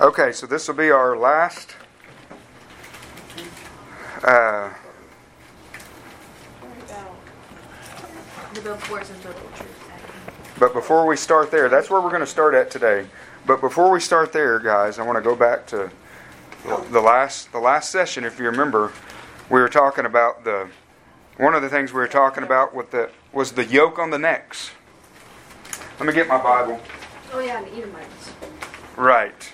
Okay, so this will be our last. Uh, The book words and total truth. but before we start there, that's where we're going to start at today. But before we start there, guys, I want to go back to the last the last session. If you remember, we were talking about the one of the things we were talking about with the was the yoke on the necks. Let me get my Bible. Oh yeah, and Edomites. Right.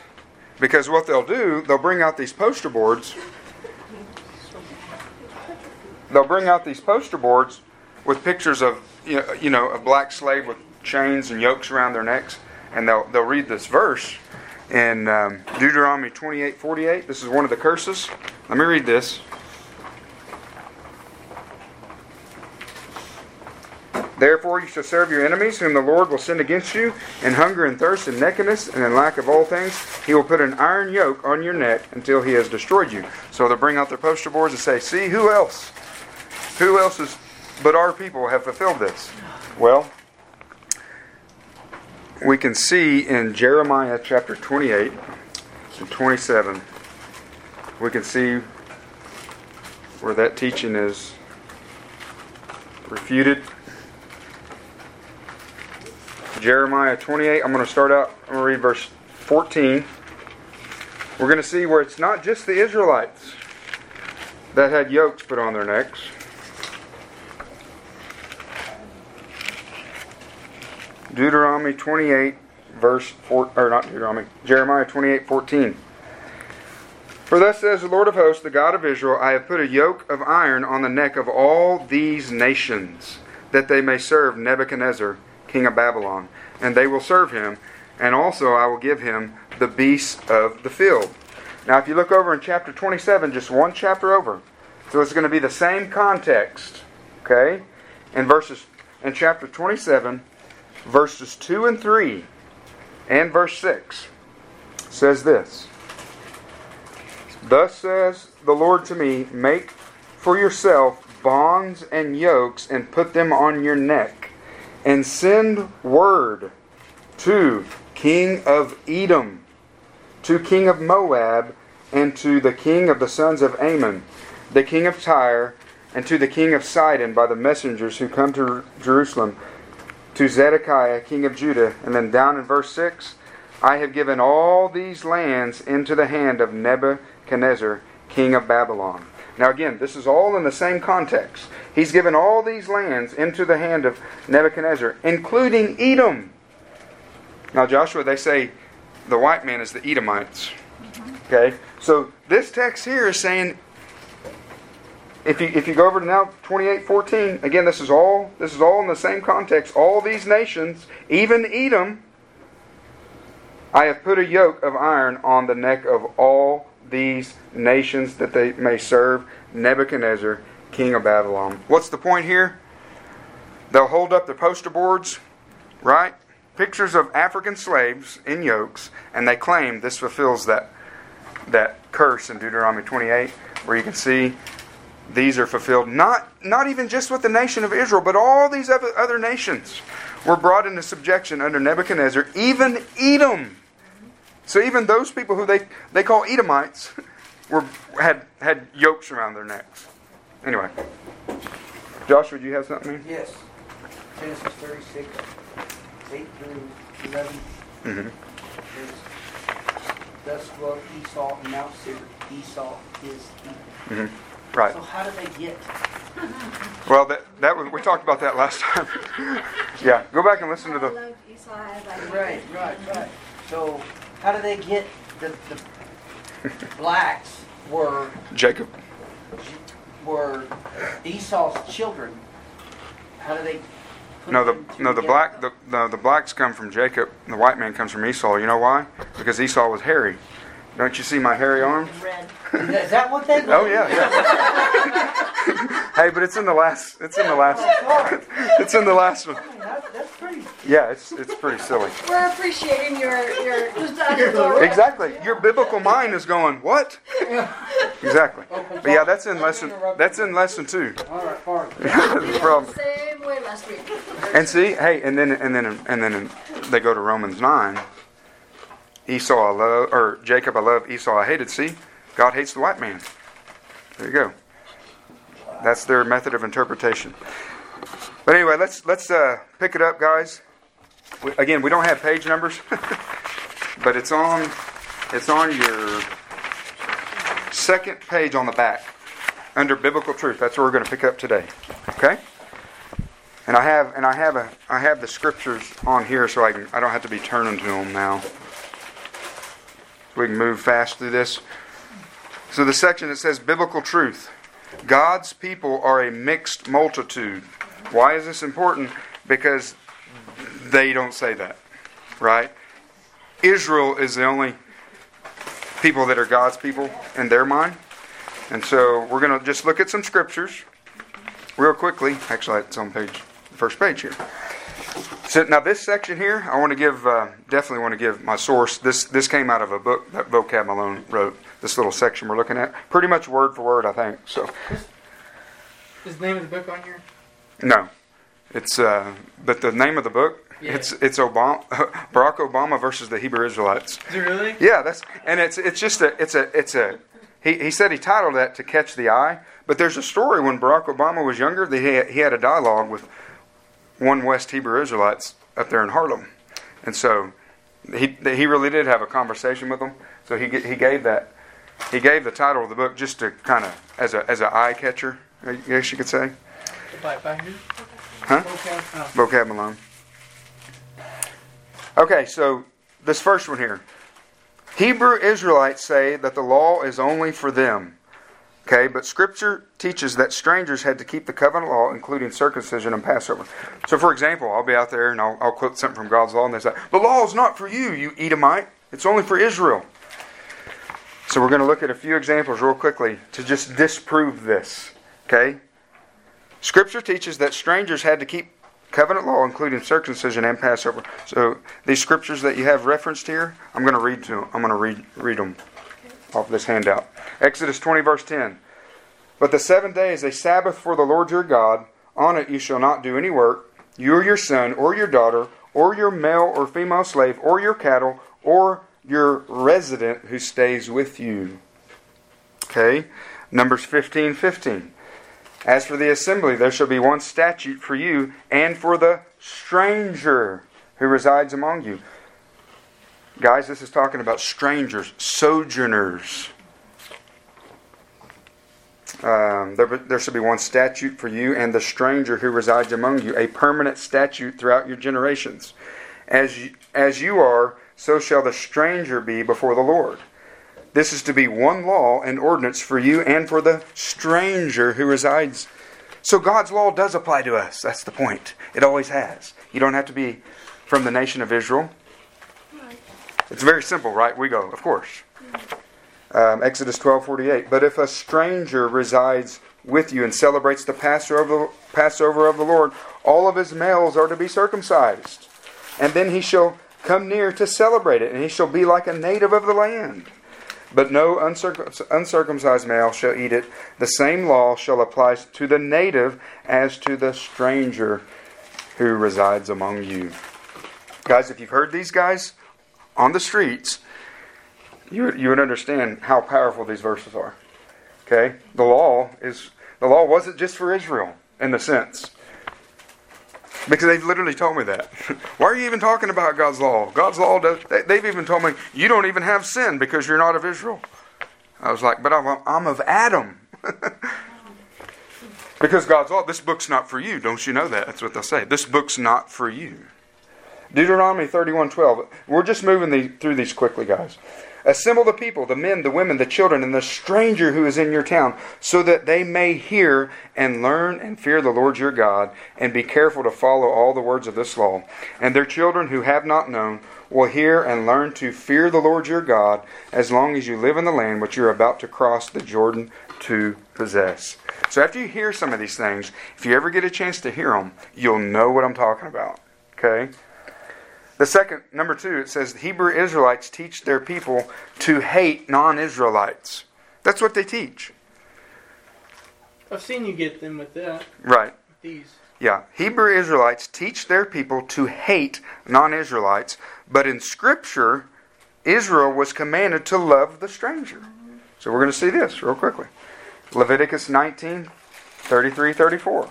Because what they'll do, they'll bring out these poster boards. They'll bring out these poster boards with pictures of you know, a black slave with chains and yokes around their necks, and they'll they'll read this verse in um, Deuteronomy twenty eight forty eight. This is one of the curses. Let me read this. Therefore you shall serve your enemies, whom the Lord will send against you, in hunger and thirst and nakedness and in lack of all things. He will put an iron yoke on your neck until he has destroyed you. So they'll bring out their poster boards and say, See, who else? Who else is but our people have fulfilled this? Well, we can see in Jeremiah chapter 28 and 27, we can see where that teaching is refuted. Jeremiah 28, I'm going to start out, I'm going to read verse 14. We're going to see where it's not just the Israelites that had yokes put on their necks. Deuteronomy 28, verse 4, or not Deuteronomy, Jeremiah 28, 14. For thus says the Lord of hosts, the God of Israel, I have put a yoke of iron on the neck of all these nations, that they may serve Nebuchadnezzar, king of Babylon, and they will serve him, and also I will give him the beasts of the field. Now, if you look over in chapter 27, just one chapter over, so it's going to be the same context, okay? In verses in chapter 27, verses 2 and 3 and verse 6 says this Thus says the Lord to me, Make for yourself bonds and yokes and put them on your neck, and send word to King of Edom, to King of Moab, and to the king of the sons of Ammon, the king of Tyre, and to the king of Sidon by the messengers who come to Jerusalem to Zedekiah, king of Judah. And then down in verse 6 I have given all these lands into the hand of Nebuchadnezzar, king of Babylon. Now, again, this is all in the same context. He's given all these lands into the hand of Nebuchadnezzar, including Edom. Now, Joshua, they say the white man is the Edomites. Okay? So, this text here is saying if you if you go over to now 28:14, again this is all this is all in the same context. All these nations, even Edom, I have put a yoke of iron on the neck of all these nations that they may serve Nebuchadnezzar, king of Babylon. What's the point here? They'll hold up the poster boards, right? Pictures of African slaves in yokes, and they claim this fulfills that that curse in Deuteronomy 28, where you can see these are fulfilled not not even just with the nation of Israel, but all these other, nations were brought into subjection under Nebuchadnezzar, even Edom. So even those people who they, they call Edomites were had had yokes around their necks. Anyway. Joshua, do you have something? Yes. Genesis 36, 8 through 11. Mm-hmm. Says, Thus dwelt Esau in Mount Seir. Esau is Edom. Mm-hmm. Right. So how did they get? Well, that that was, we talked about that last time. yeah. Go back and listen to the. Loved Esau as I did. Right, right, right. So how did they get the, the blacks were Jacob. were Esau's children? How did they? Put No, the no the together? black the, the the blacks come from Jacob. And the white man comes from Esau. You know why? Because Esau was hairy. Don't you see my hairy arms? Red. Is that what they? Oh yeah, yeah. hey, but it's in the last. It's in the last. Oh, it's in the last one. Oh, that's pretty. Yeah, it's it's pretty silly. We're appreciating your your your Exactly. Your biblical mind is going what? Exactly. But yeah, that's in lesson. That's in lesson two. All right, all right. the problem. Same way last week. And see, hey, and then and then and then they go to Romans nine. Esau I love, or Jacob I love, Esau I hated. See, God hates the white man. There you go. That's their method of interpretation. But anyway, let's let's uh, pick it up, guys. We, again, we don't have page numbers, but it's on it's on your second page on the back under biblical truth. That's where we're going to pick up today. Okay? And I have and I have a I have the scriptures on here so I can I don't have to be turning to them now. We can move fast through this. So the section that says biblical truth. God's people are a mixed multitude. Why is this important? Because they don't say that. Right? Israel is the only people that are God's people in their mind. And so we're going to just look at some scriptures real quickly. Actually, it's on page first page here. So now this section here, I want to give uh, definitely want to give my source. This this came out of a book that Vocab Malone wrote. This little section we're looking at, pretty much word for word, I think. So. Is the name of the book on here? No, it's uh, but the name of the book. Yeah. It's it's Obama, Barack Obama versus the Hebrew Israelites. Is it really? Yeah, that's and it's it's just a it's a it's a he, he said he titled that to catch the eye, but there's a story when Barack Obama was younger that he had, he had a dialogue with one West Hebrew Israelites up there in Harlem, and so he he really did have a conversation with them. So he he gave that he gave the title of the book just to kind of as a as an eye catcher, I guess you could say. By, by who? Huh? Oh. Vocab Malone. Okay, so this first one here. Hebrew Israelites say that the law is only for them. Okay, but Scripture teaches that strangers had to keep the covenant law, including circumcision and Passover. So, for example, I'll be out there and I'll, I'll quote something from God's law, and they say, The law is not for you, you Edomite. It's only for Israel. So, we're going to look at a few examples real quickly to just disprove this. Okay? Scripture teaches that strangers had to keep covenant law, including circumcision and Passover. So these scriptures that you have referenced here, I'm going to read to. I'm going to read read them off this handout. Exodus 20 verse 10. But the seventh day is a Sabbath for the Lord your God. On it you shall not do any work, you or your son or your daughter or your male or female slave or your cattle or your resident who stays with you. Okay. Numbers 15 15. As for the assembly, there shall be one statute for you and for the stranger who resides among you. Guys, this is talking about strangers, sojourners. Um, there, there be one statute for you and the stranger who resides among you, a permanent statute throughout your generations. As you, as you are, so shall the stranger be before the Lord. This is to be one law and ordinance for you and for the stranger who resides. So God's law does apply to us. That's the point. It always has. You don't have to be from the nation of Israel. It's very simple, right? We go, of course. Um, Exodus twelve forty eight. But if a stranger resides with you and celebrates the Passover of the Lord, all of his males are to be circumcised. And then he shall come near to celebrate it, and he shall be like a native of the land. But no uncircumcised male shall eat it. The same law shall apply to the native as to the stranger who resides among you. Guys, if you've heard these guys on the streets, you you would understand how powerful these verses are. Okay? The law is the law wasn't just for Israel in the sense. Because they've literally told me that. Why are you even talking about God's law? God's law does. They, have even told me you don't even have sin because you're not of Israel. I was like, but I'm, I'm of Adam. because God's law, this book's not for you. Don't you know that? That's what they'll say. This book's not for you. Deuteronomy 31:12. We're just moving through these quickly, guys. Assemble the people, the men, the women, the children, and the stranger who is in your town, so that they may hear and learn and fear the Lord your God, and be careful to follow all the words of this law. And their children who have not known will hear and learn to fear the Lord your God as long as you live in the land which you're about to cross the Jordan to possess. So after you hear some of these things, if you ever get a chance to hear them, you'll know what I'm talking about. Okay? The second, number two, it says Hebrew Israelites teach their people to hate non Israelites. That's what they teach. I've seen you get them with that. Right. With these. Yeah. Hebrew Israelites teach their people to hate non Israelites, but in Scripture, Israel was commanded to love the stranger. So we're going to see this real quickly. Leviticus 19, 33, 34.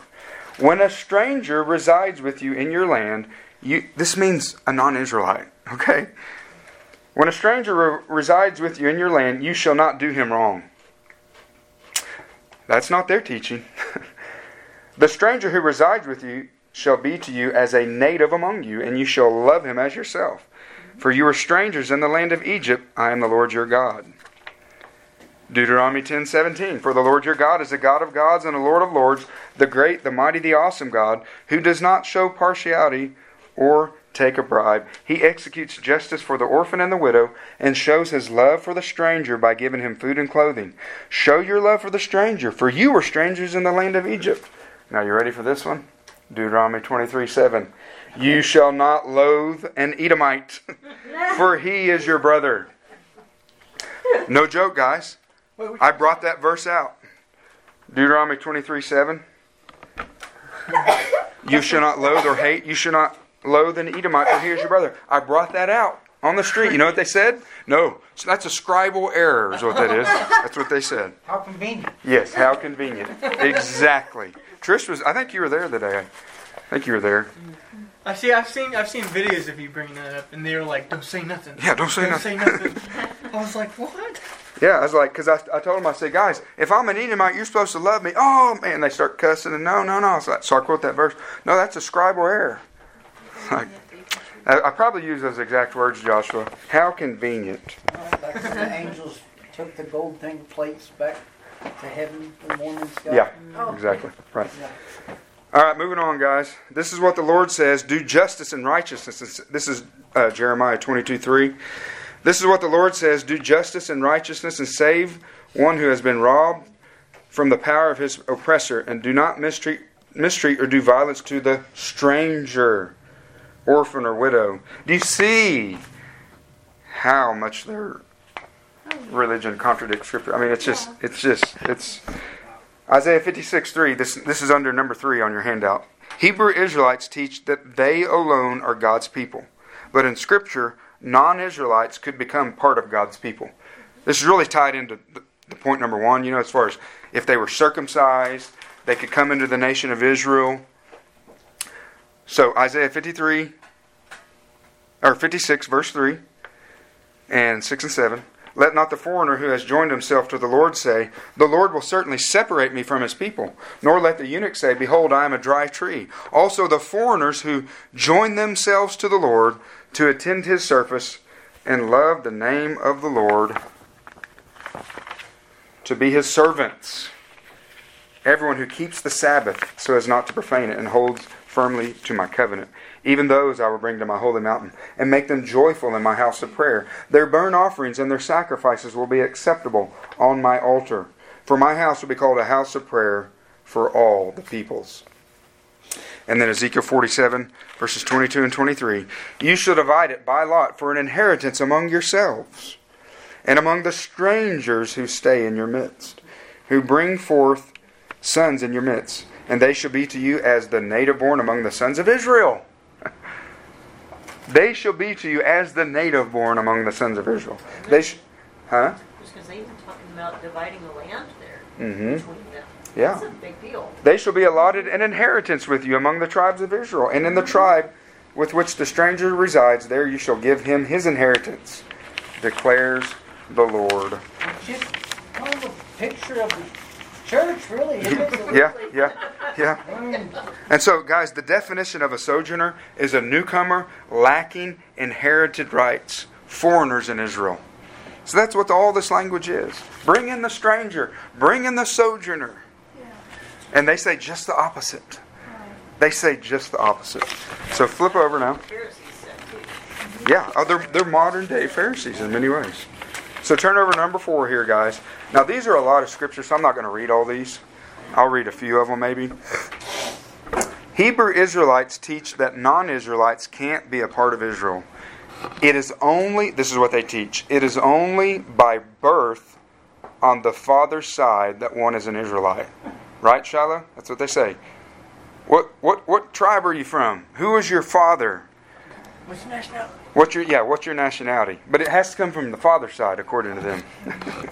When a stranger resides with you in your land, you, this means a non Israelite, okay? When a stranger re- resides with you in your land, you shall not do him wrong. That's not their teaching. the stranger who resides with you shall be to you as a native among you, and you shall love him as yourself. For you are strangers in the land of Egypt. I am the Lord your God. Deuteronomy 10:17 For the Lord your God is a God of gods and a Lord of lords, the great, the mighty, the awesome God, who does not show partiality or take a bribe. He executes justice for the orphan and the widow and shows his love for the stranger by giving him food and clothing. Show your love for the stranger, for you were strangers in the land of Egypt. Now you ready for this one? Deuteronomy 23 7. You shall not loathe an Edomite, for he is your brother. No joke, guys. I brought that verse out. Deuteronomy 23 7. You shall not loathe or hate. You shall not loathe an Edomite, for he is your brother. I brought that out on the street. You know what they said? No. So that's a scribal error, is what that is. That's what they said. How convenient. Yes, how convenient. Exactly. Trish was, I think you were there today. I think you were there. I see. I've seen. I've seen videos of you bringing that up, and they were like, "Don't say nothing." Yeah, don't say Don't nothing. say nothing. I was like, "What?" Yeah, I was like, because I, I told them, I said, guys, if I'm an Edomite, you're supposed to love me. Oh, man, they start cussing, and no, no, no. So I, so I quote that verse. No, that's a scribal error. Like, I, I probably use those exact words, Joshua. How convenient. Like the angels took the gold thing plates back to heaven, the Mormons got. Yeah, Oh. exactly. Right. Yeah. All right, moving on, guys. This is what the Lord says do justice and righteousness. This is uh, Jeremiah 22 3. This is what the Lord says do justice and righteousness and save one who has been robbed from the power of his oppressor, and do not mistreat, mistreat or do violence to the stranger, orphan, or widow. Do you see how much their religion contradicts Scripture? I mean, it's just, it's just, it's. Isaiah 56 3, this, this is under number 3 on your handout. Hebrew Israelites teach that they alone are God's people. But in Scripture, non Israelites could become part of God's people. This is really tied into the, the point number one, you know, as far as if they were circumcised, they could come into the nation of Israel. So Isaiah 53, or 56, verse 3, and 6 and 7. Let not the foreigner who has joined himself to the Lord say, The Lord will certainly separate me from his people. Nor let the eunuch say, Behold, I am a dry tree. Also the foreigners who join themselves to the Lord to attend his service and love the name of the Lord, to be his servants. Everyone who keeps the Sabbath so as not to profane it and holds firmly to my covenant. Even those I will bring to my holy mountain, and make them joyful in my house of prayer. Their burnt offerings and their sacrifices will be acceptable on my altar. For my house will be called a house of prayer for all the peoples. And then Ezekiel 47, verses 22 and 23. You shall divide it by lot for an inheritance among yourselves, and among the strangers who stay in your midst, who bring forth sons in your midst. And they shall be to you as the native born among the sons of Israel. They shall be to you as the native born among the sons of Israel. They sh- huh? Just because they've been talking about dividing the land there Mm-hmm. between them. Yeah. That's a big deal. They shall be allotted an inheritance with you among the tribes of Israel, and in the tribe with which the stranger resides, there you shall give him his inheritance, declares the Lord. Just kind of a picture of the church, really. Isn't? Yeah, yeah, yeah. I mean, And so, guys, the definition of a sojourner is a newcomer lacking inherited rights, foreigners in Israel. So that's what all this language is. Bring in the stranger, bring in the sojourner. And they say just the opposite. They say just the opposite. So flip over now. Pharisees said too. Yeah, oh, they're, they're modern day Pharisees in many ways. So turn over number four here, guys. Now, these are a lot of scriptures, so I'm not going to read all these. I'll read a few of them maybe. Hebrew Israelites teach that non Israelites can't be a part of Israel. It is only, this is what they teach, it is only by birth on the father's side that one is an Israelite. Right, Shiloh? That's what they say. What, what, what tribe are you from? Who is your father? What's nationality? What's your yeah? What's your nationality? But it has to come from the father's side, according to them.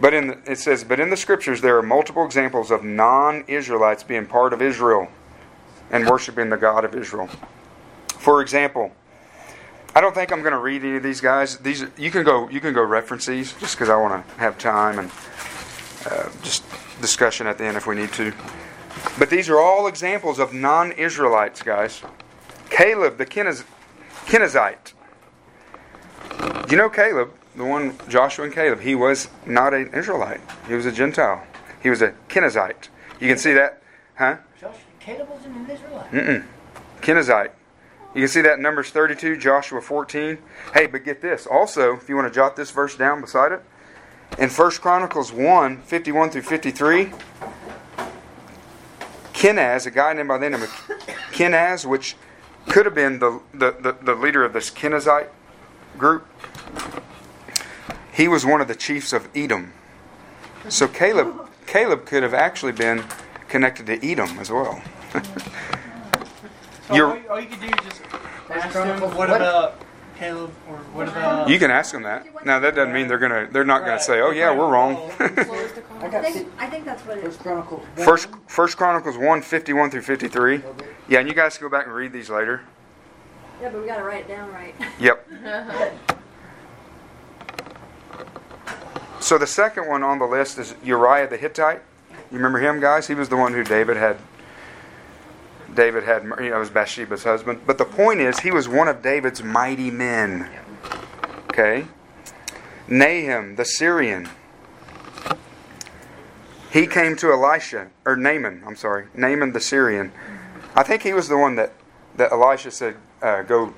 but in the, it says, but in the scriptures there are multiple examples of non-Israelites being part of Israel and worshiping the God of Israel. For example, I don't think I'm going to read any of these guys. These you can go you can go reference these just because I want to have time and uh, just discussion at the end if we need to. But these are all examples of non-Israelites, guys. Caleb the Keniz, Kenizzite. You know Caleb, the one Joshua and Caleb. He was not an Israelite. He was a Gentile. He was a Kenizzite. You can see that, huh? Joshua, Caleb wasn't an Israelite. Mm-mm. Kenizzite. You can see that in Numbers 32, Joshua 14. Hey, but get this. Also, if you want to jot this verse down beside it, in 1 Chronicles 1, 51 through 53, Kenaz, a guy named by the name of Kenaz, which could have been the, the, the, the leader of this Kenizzite group, he was one of the chiefs of Edom. So Caleb, Caleb could have actually been connected to Edom as well. So You're- all, you- all you can do is just ask Chronicles them, what, what? about Caleb, or what about... You can ask them that. Now that doesn't mean they're gonna. They're not gonna say, "Oh yeah, we're wrong." Slow as the I got think, I think that's what it is. First Chronicles. one. First, First Chronicles 1, 51 through 53. Yeah, and you guys can go back and read these later. Yeah, but we gotta write it down right. Yep. So the second one on the list is Uriah the Hittite. You remember him, guys? He was the one who David had. David had, you know, was Bathsheba's husband. But the point is, he was one of David's mighty men. Okay. Nahum the Syrian. He came to Elisha, or Naaman. I'm sorry, Naaman the Syrian. I think he was the one that that Elisha said, uh, "Go,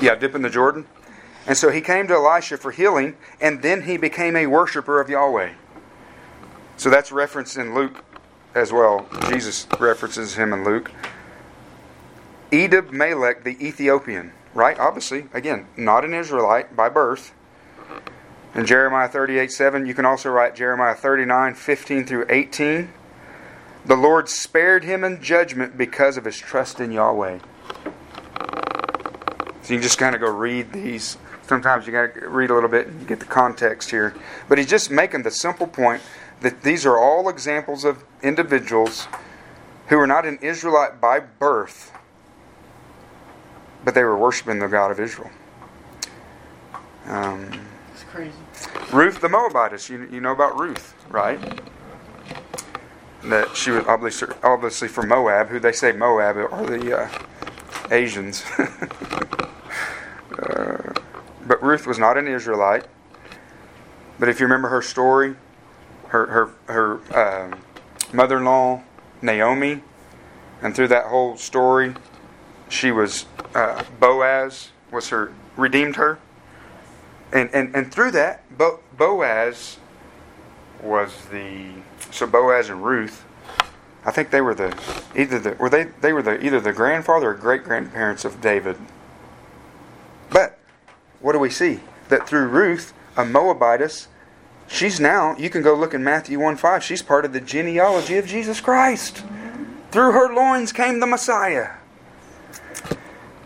yeah, dip in the Jordan." And so he came to Elisha for healing, and then he became a worshiper of Yahweh. So that's referenced in Luke as well. Jesus references him in Luke. Ebed-Melech the Ethiopian, right? Obviously, again, not an Israelite by birth. In Jeremiah 38 7, you can also write Jeremiah 39 15 through 18. The Lord spared him in judgment because of his trust in Yahweh. So you just kind of go read these. Sometimes you got to read a little bit and get the context here. But he's just making the simple point that these are all examples of individuals who are not an Israelite by birth, but they were worshiping the God of Israel. Um, It's crazy. Ruth the Moabitess, you, you know about Ruth, right? That she was obviously, obviously from Moab, who they say Moab are the uh, Asians. uh, but Ruth was not an Israelite. But if you remember her story, her her her um, mother-in-law Naomi, and through that whole story, she was uh, Boaz was her redeemed her, and and and through that Bo- Boaz was the so Boaz and Ruth. I think they were the either the were they they were the either the grandfather or great grandparents of David. But what do we see? That through Ruth, a Moabitess, she's now you can go look in Matthew 1 5, she's part of the genealogy of Jesus Christ. Through her loins came the Messiah.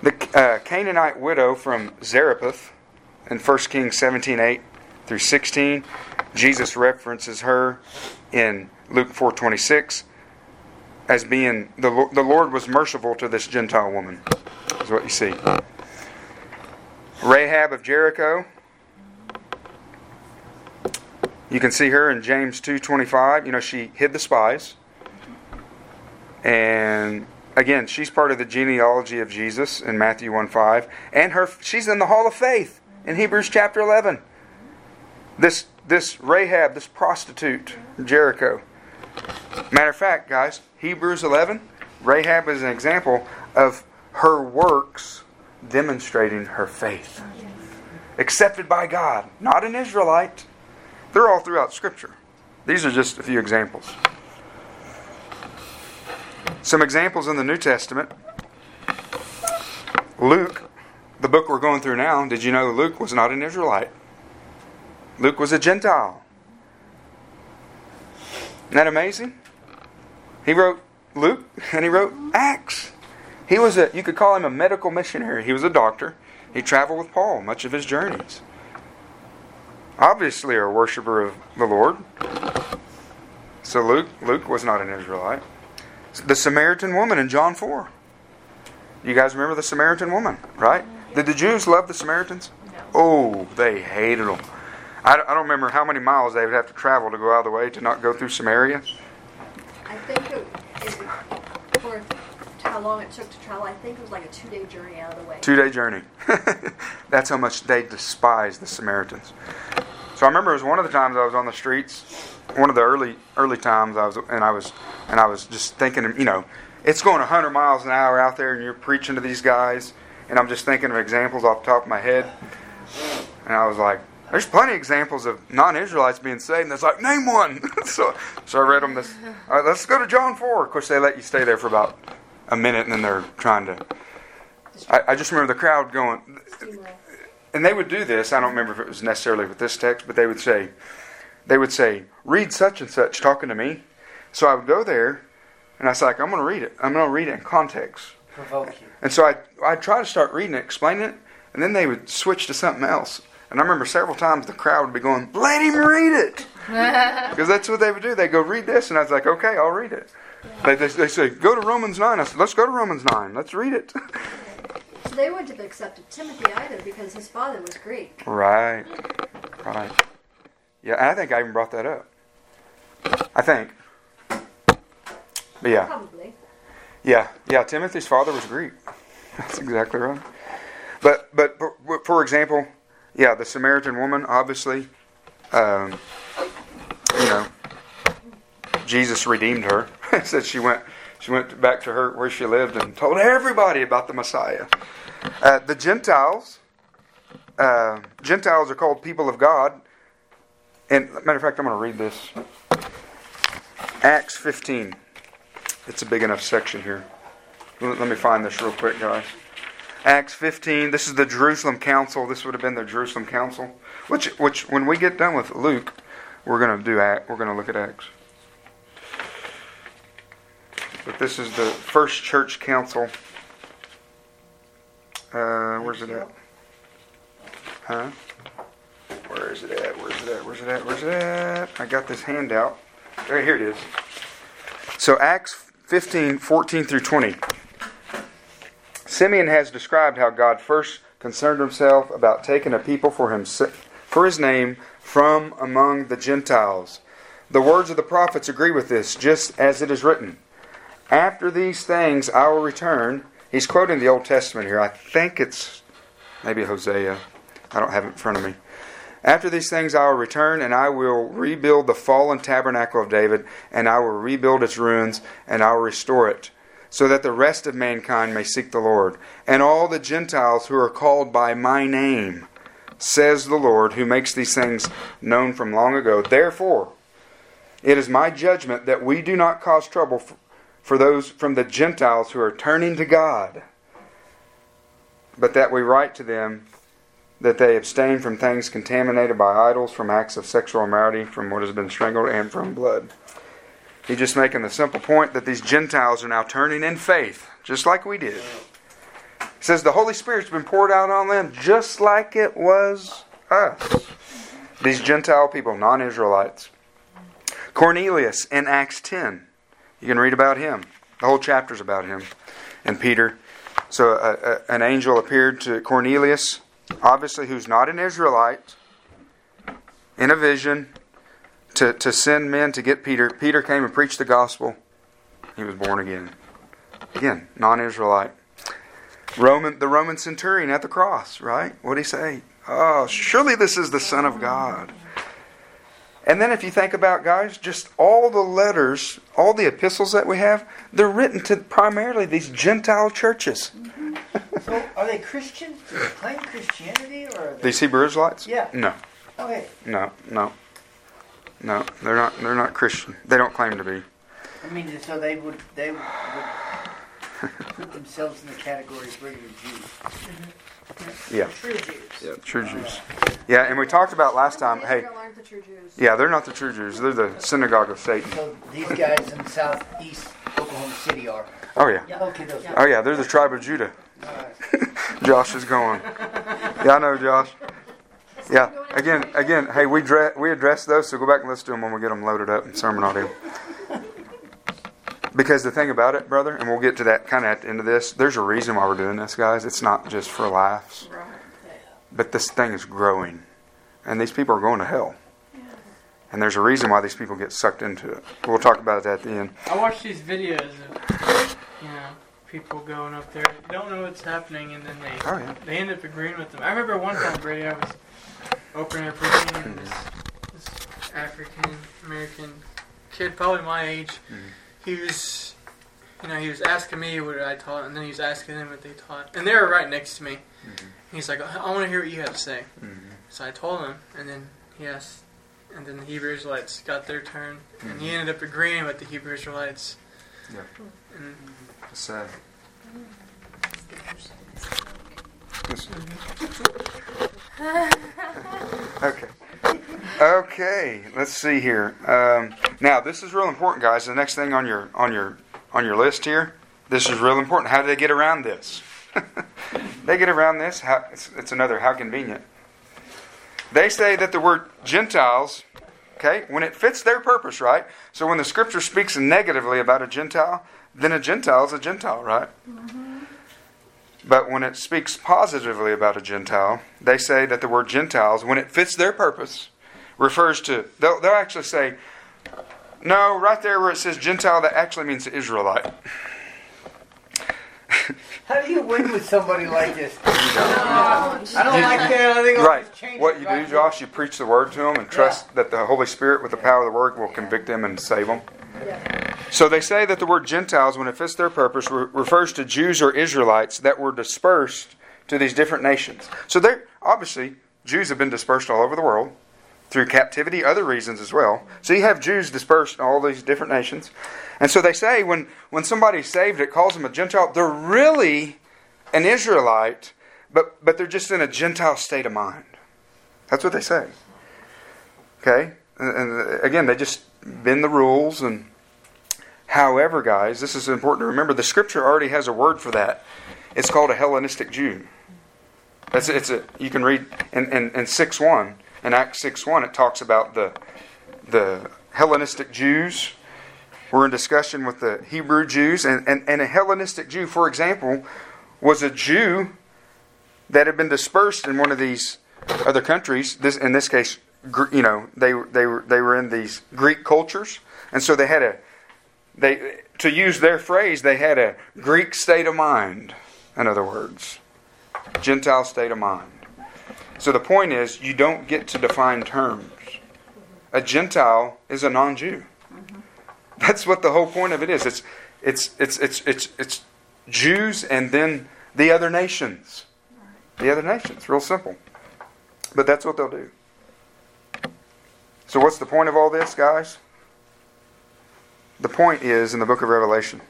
The uh, Canaanite widow from Zarephath in 1 Kings 17 8 through 16, Jesus references her in Luke 4 26 as being the, the Lord was merciful to this Gentile woman, is what you see. Rahab of Jericho. You can see her in James 2:25. You know, she hid the spies. And again, she's part of the genealogy of Jesus in Matthew 1:5, and her she's in the hall of faith in Hebrews chapter 11. This this Rahab, this prostitute, Jericho. Matter of fact, guys, Hebrews 11, Rahab is an example of her works demonstrating her faith. Accepted by God, not an Israelite. They're all throughout Scripture. These are just a few examples. Some examples in the New Testament. Luke, the book we're going through now, did you know Luke was not an Israelite? Luke was a Gentile. Isn't that amazing? He wrote Luke and he wrote Acts. He was a, you could call him a medical missionary. He was a doctor. He traveled with Paul much of his journeys. Obviously, a worshiper of the Lord. So Luke, Luke was not an Israelite. The Samaritan woman in John 4. You guys remember the Samaritan woman, right? Did the Jews love the Samaritans? Oh, they hated them. I I don't remember how many miles they would have to travel to go out of the way to not go through Samaria. I think it, it, for how long it took to travel, I think it was like a two day journey out of the way. Two day journey. That's how much they despised the Samaritans. So I remember it was one of the times I was on the streets, one of the early early times I was, and I was, and I was just thinking, you know, it's going 100 miles an hour out there, and you're preaching to these guys, and I'm just thinking of examples off the top of my head, and I was like, there's plenty of examples of non-Israelites being saved, and it's like, name one. so, so I read them this. All right, let's go to John 4. Of course, they let you stay there for about a minute, and then they're trying to. I, I just remember the crowd going. And they would do this. I don't remember if it was necessarily with this text, but they would say, they would say, read such and such, talking to me. So I would go there, and I was like, I'm going to read it. I'm going to read it in context. Provoke you. And so I I'd try to start reading it, explaining it, and then they would switch to something else. And I remember several times the crowd would be going, "Let him read it," because that's what they would do. They go read this, and I was like, "Okay, I'll read it." They, they, they say, "Go to Romans 9. I said, "Let's go to Romans 9. Let's read it." So they wouldn't have accepted Timothy either because his father was Greek. right, right. Yeah, and I think I even brought that up. I think. But yeah. Probably. Yeah, yeah. Timothy's father was Greek. That's exactly right. But but for, for example, yeah, the Samaritan woman, obviously, um, you know, Jesus redeemed her. Said she went she went back to her where she lived and told everybody about the Messiah. Uh, the Gentiles, uh, Gentiles are called people of God. And matter of fact, I'm going to read this. Acts 15. It's a big enough section here. Let me find this real quick, guys. Acts 15. This is the Jerusalem Council. This would have been the Jerusalem Council. Which, which, when we get done with Luke, we're going to do. We're going to look at Acts. But this is the first church council. Uh, where's it at? Huh? Where is it at? Where's it at? Where's it at? Where's it at? I got this handout. Right here it is. So Acts 15, 14 through 20. Simeon has described how God first concerned himself about taking a people for him for his name from among the Gentiles. The words of the prophets agree with this, just as it is written. After these things I will return. He's quoting the Old Testament here. I think it's maybe Hosea. I don't have it in front of me. After these things I will return, and I will rebuild the fallen tabernacle of David, and I will rebuild its ruins, and I will restore it, so that the rest of mankind may seek the Lord, and all the Gentiles who are called by my name, says the Lord, who makes these things known from long ago. Therefore, it is my judgment that we do not cause trouble for those from the Gentiles who are turning to God, but that we write to them that they abstain from things contaminated by idols, from acts of sexual immorality, from what has been strangled, and from blood. He's just making the simple point that these Gentiles are now turning in faith, just like we did. He says the Holy Spirit's been poured out on them just like it was us. These Gentile people, non Israelites. Cornelius in Acts 10. You can read about him. The whole chapter's about him and Peter. So a, a, an angel appeared to Cornelius, obviously who's not an Israelite, in a vision to, to send men to get Peter. Peter came and preached the gospel. He was born again. Again, non Israelite. Roman the Roman centurion at the cross, right? What did he say? Oh, surely this is the Son of God. And then if you think about guys, just all the letters, all the epistles that we have, they're written to primarily these Gentile churches. So, are they Christians? Do they claim Christianity, or are they? These Hebrew Israelites? Yeah. No, Okay. no, no, no. They're not. They're not Christian. They don't claim to be. I mean, so they would they would put themselves in the category of regular Jews. Mm-hmm. Yeah, True Jews. yeah, true Jews. Yeah, and we talked about last time. Hey, aren't the true Jews. yeah, they're not the true Jews. They're the synagogue of Satan. So these guys in southeast Oklahoma City are. Oh yeah. Okay, those. Oh yeah. They're the tribe of Judah. Josh is going. Yeah, I know, Josh. Yeah. Again, again. Hey, we dre- we address those, so go back and listen to them when we get them loaded up in SermonAudio. Because the thing about it, brother, and we'll get to that kind of at the end of this. There's a reason why we're doing this, guys. It's not just for laughs, Right. but this thing is growing, and these people are going to hell. And there's a reason why these people get sucked into it. We'll talk about that at the end. I watch these videos of you know people going up there, don't know what's happening, and then they Oh yeah. they end up agreeing with them. I remember one time, Brady, I was opening a preaching, and this, this African American kid, probably my age, mm-hmm. He was, you know, he was asking me what I taught, and then he was asking them what they taught, and they were right next to me. Mm-hmm. He's like, I want to hear what you have to say. Mm-hmm. So I told him, and then he asked, and then the Hebrew Israelites got their turn, and he mm-hmm. ended up agreeing with the Hebrew Israelites. Yeah. And Sad. okay. Okay. Let's see here. Um, now, this is real important, guys. The next thing on your on your on your list here. This is real important. How do they get around this? they get around this. How, it's, it's another how convenient. They say that the word Gentiles, okay, when it fits their purpose, right? So when the Scripture speaks negatively about a Gentile, then a Gentile is a Gentile, right? But when it speaks positively about a Gentile, they say that the word Gentiles, when it fits their purpose, refers to, they'll, they'll actually say, no, right there where it says Gentile, that actually means Israelite. How do you win with somebody like this? No. I don't like that. I think I'll Right. What you do, Josh, you preach the word to them and trust that the Holy Spirit, with the power of the word, will convict them and save them. So they say that the word Gentiles, when it fits their purpose, re- refers to Jews or Israelites that were dispersed to these different nations. So they obviously Jews have been dispersed all over the world through captivity, other reasons as well. So you have Jews dispersed in all these different nations. And so they say when, when somebody's saved, it calls them a Gentile. They're really an Israelite, but, but they're just in a Gentile state of mind. That's what they say. Okay? And, and uh, again, they just bend the rules. And however, guys, this is important to remember. The Scripture already has a word for that. It's called a Hellenistic Jew. That's it's a you can read in, in, in six one in Acts six one it talks about the the Hellenistic Jews. We're in discussion with the Hebrew Jews, and, and, and a Hellenistic Jew, for example, was a Jew that had been dispersed in one of these other countries. This, in this case, you know, they they were they were in these Greek cultures, and so they had a they to use their phrase, they had a Greek state of mind. In other words, Gentile state of mind. So the point is, you don't get to define terms. A Gentile is a non-Jew. Mm-hmm. That's what the whole point of it is. It's it's it's it's it's it's Jews and then the other nations. The other nations. Real simple. But that's what they'll do. So what's the point of all this, guys? The point is in the book of Revelation.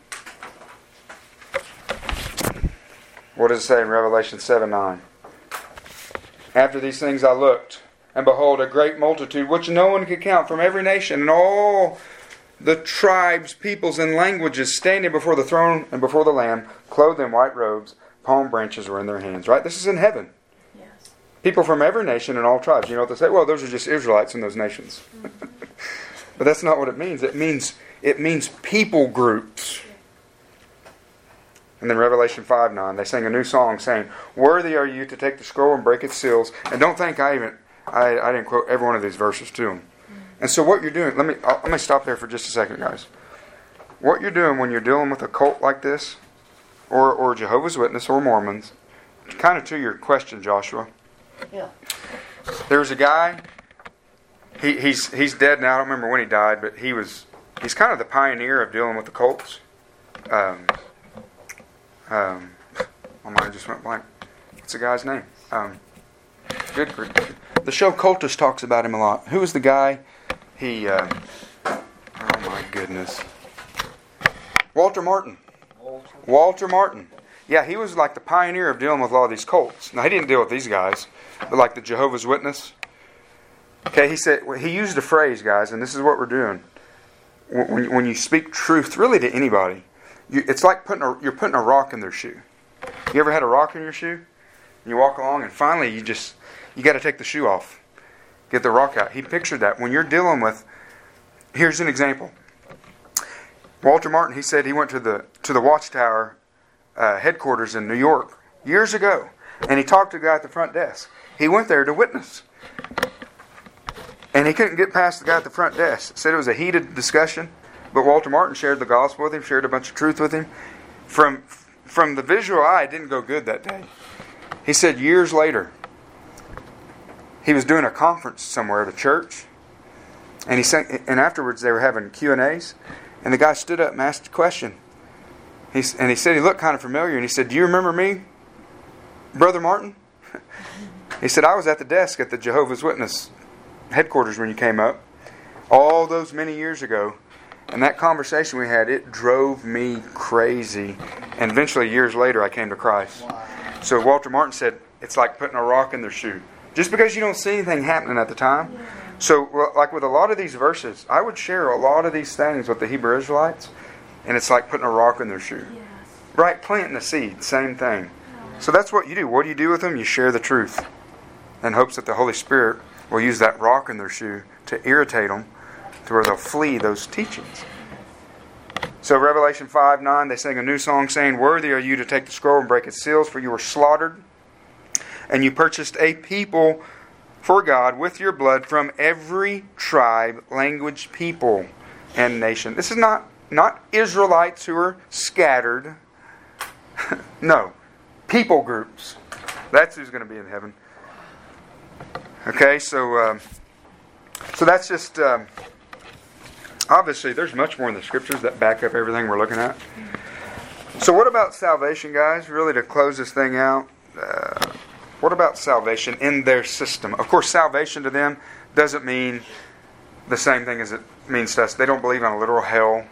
What does it say in Revelation 7 9? After these things I looked, and behold, a great multitude, which no one could count, from every nation and all the tribes, peoples, and languages, standing before the throne and before the Lamb, clothed in white robes, palm branches were in their hands. Right? This is in heaven. Yes. People from every nation and all tribes. You know what they say? Well, those are just Israelites in those nations. Mm-hmm. but that's not what it means. It means it means people groups. And then Revelation 5 9, they sang a new song saying, Worthy are you to take the scroll and break its seals. And don't think I even, I, I didn't quote every one of these verses to them. And so what you're doing, let me, let me stop there for just a second, guys. What you're doing when you're dealing with a cult like this, or, or Jehovah's Witness, or Mormons, kind of to your question, Joshua. Yeah. There's a guy, he, he's, he's dead now, I don't remember when he died, but he was, he's kind of the pioneer of dealing with the cults. Um, um, my mind just went blank. What's the guy's name? Um, good. The show Cultish talks about him a lot. Who was the guy? He, uh, oh my goodness. Walter Martin. Walter Martin. Yeah, he was like the pioneer of dealing with a lot of these cults. Now, he didn't deal with these guys, but like the Jehovah's Witness. Okay, he said, he used a phrase, guys, and this is what we're doing. when, when you speak truth, really to anybody, you, it's like putting a, you're putting a rock in their shoe. You ever had a rock in your shoe? And you walk along, and finally you just you got to take the shoe off, get the rock out. He pictured that when you're dealing with. Here's an example. Walter Martin. He said he went to the to the Watchtower uh, headquarters in New York years ago, and he talked to the guy at the front desk. He went there to witness. And he couldn't get past the guy at the front desk. Said it was a heated discussion, but Walter Martin shared the gospel with him, shared a bunch of truth with him. From from the visual eye, it didn't go good that day. He said years later, he was doing a conference somewhere at a church, and he sent, and afterwards they were having Q and A's, and the guy stood up and asked a question. He, and he said he looked kind of familiar, and he said, "Do you remember me, Brother Martin?" He said, "I was at the desk at the Jehovah's Witness headquarters when you came up, all those many years ago." And that conversation we had, it drove me crazy. And eventually, years later, I came to Christ. So Walter Martin said, it's like putting a rock in their shoe. Just because you don't see anything happening at the time. So, like with a lot of these verses, I would share a lot of these things with the Hebrew Israelites, and it's like putting a rock in their shoe. Right? Planting a seed, same thing. So that's what you do. What do you do with them? You share the truth in hopes that the Holy Spirit will use that rock in their shoe to irritate them to where they'll flee those teachings. So Revelation 5 9, they sing a new song saying, Worthy are you to take the scroll and break its seals, for you were slaughtered, and you purchased a people for God with your blood from every tribe, language, people, and nation. This is not, not Israelites who are scattered. no. People groups. That's who's going to be in heaven. Okay, so um, so that's just um, obviously there's much more in the scriptures that back up everything we're looking at. So what about salvation, guys? Really, to close this thing out, uh, what about salvation in their system? Of course, salvation to them doesn't mean the same thing as it means to us. They don't believe in a literal hell.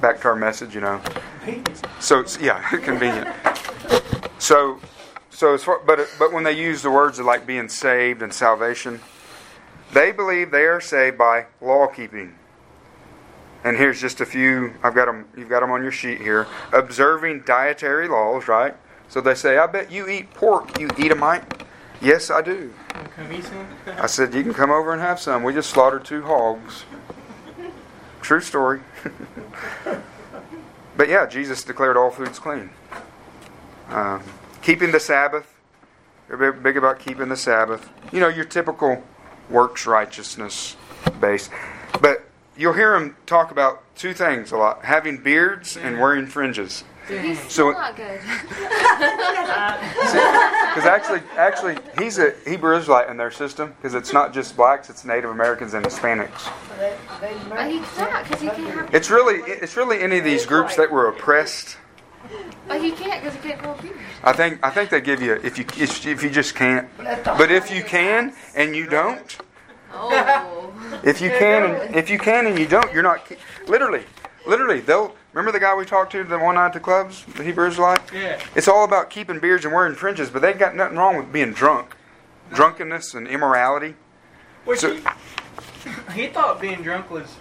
Back to our message, you know. So it's, yeah, convenient. So, so as far, but but when they use the words of like being saved and salvation, they believe they are saved by law keeping. And here's just a few. I've got them. You've got them on your sheet here. Observing dietary laws, right? So they say, "I bet you eat pork, you Edomite." Yes, I do. I said, "You can come over and have some." We just slaughtered two hogs. True story. but yeah, Jesus declared all foods clean. Um, keeping the Sabbath. They're big about keeping the Sabbath. You know, your typical works righteousness base. But you'll hear him talk about two things a lot having beards and wearing fringes. He's So- not good. Because actually, actually, he's a Hebrew Israelite in their system because it's not just blacks; it's Native Americans and Hispanics. But he's not, because he can't have. It's really, it's really any of these groups that were oppressed. But he can't, because he can't go grow beard. I think, I think they give you if you if, if you just can't. But if you can and you don't, Oh. if you can and if you can and you don't, you're not. Literally, literally, they'll remember the guy we talked to the one night at the clubs, the Hebrew Israelite. Yeah. It's all about keeping beards and wearing fringes, but they got nothing wrong with being drunk, drunkenness and immorality. Which So- he, he thought being drunk was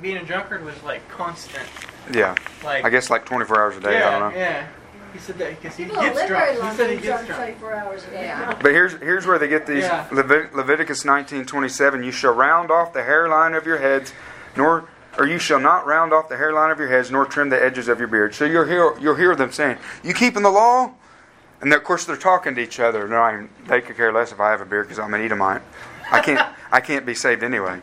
being a drunkard was like constant. Yeah, Like I guess like 24 hours a day. yeah, I don't know. yeah. He said that because he People gets live drunk. very He said They he gets drunk drunk. 24 hours a day. Yeah. But here's here's where they get these Yeah. Levit- Leviticus 19:27. You shall round off the hairline of your heads, nor or you shall not round off the hairline of your heads, nor trim the edges of your beard. So you'll hear you'll hear them saying, "You keeping the law?" And of course they're talking to each other. No, I, they could care less if I have a beard because I'm an Edomite. I can't I can't be saved anyway.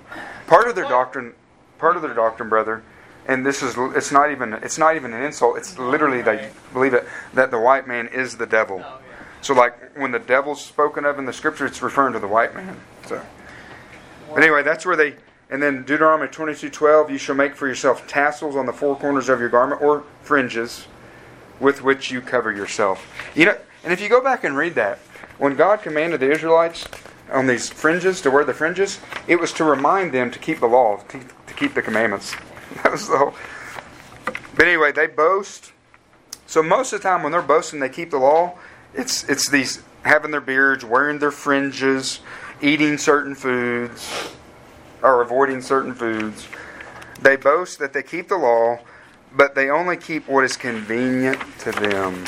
Part of their doctrine, part of their doctrine, brother, and this is it's not even it's not even an insult. It's literally they believe it that the white man is the devil. Oh, So, like when the devil's spoken of in the scripture, it's referring to the white man. So, but anyway, that's where they. And then Deuteronomy twenty-two twelve, you shall make for yourself tassels on the four corners of your garment or fringes, with which you cover yourself. You know, and if you go back and read that, when God commanded the Israelites on these fringes to wear the fringes, it was to remind them to keep the law, to, to keep the commandments. That was the whole. But anyway, they boast. So most of the time, when they're boasting, they keep the law. It's it's these having their beards, wearing their fringes, eating certain foods, or avoiding certain foods. They boast that they keep the law, but they only keep what is convenient to them.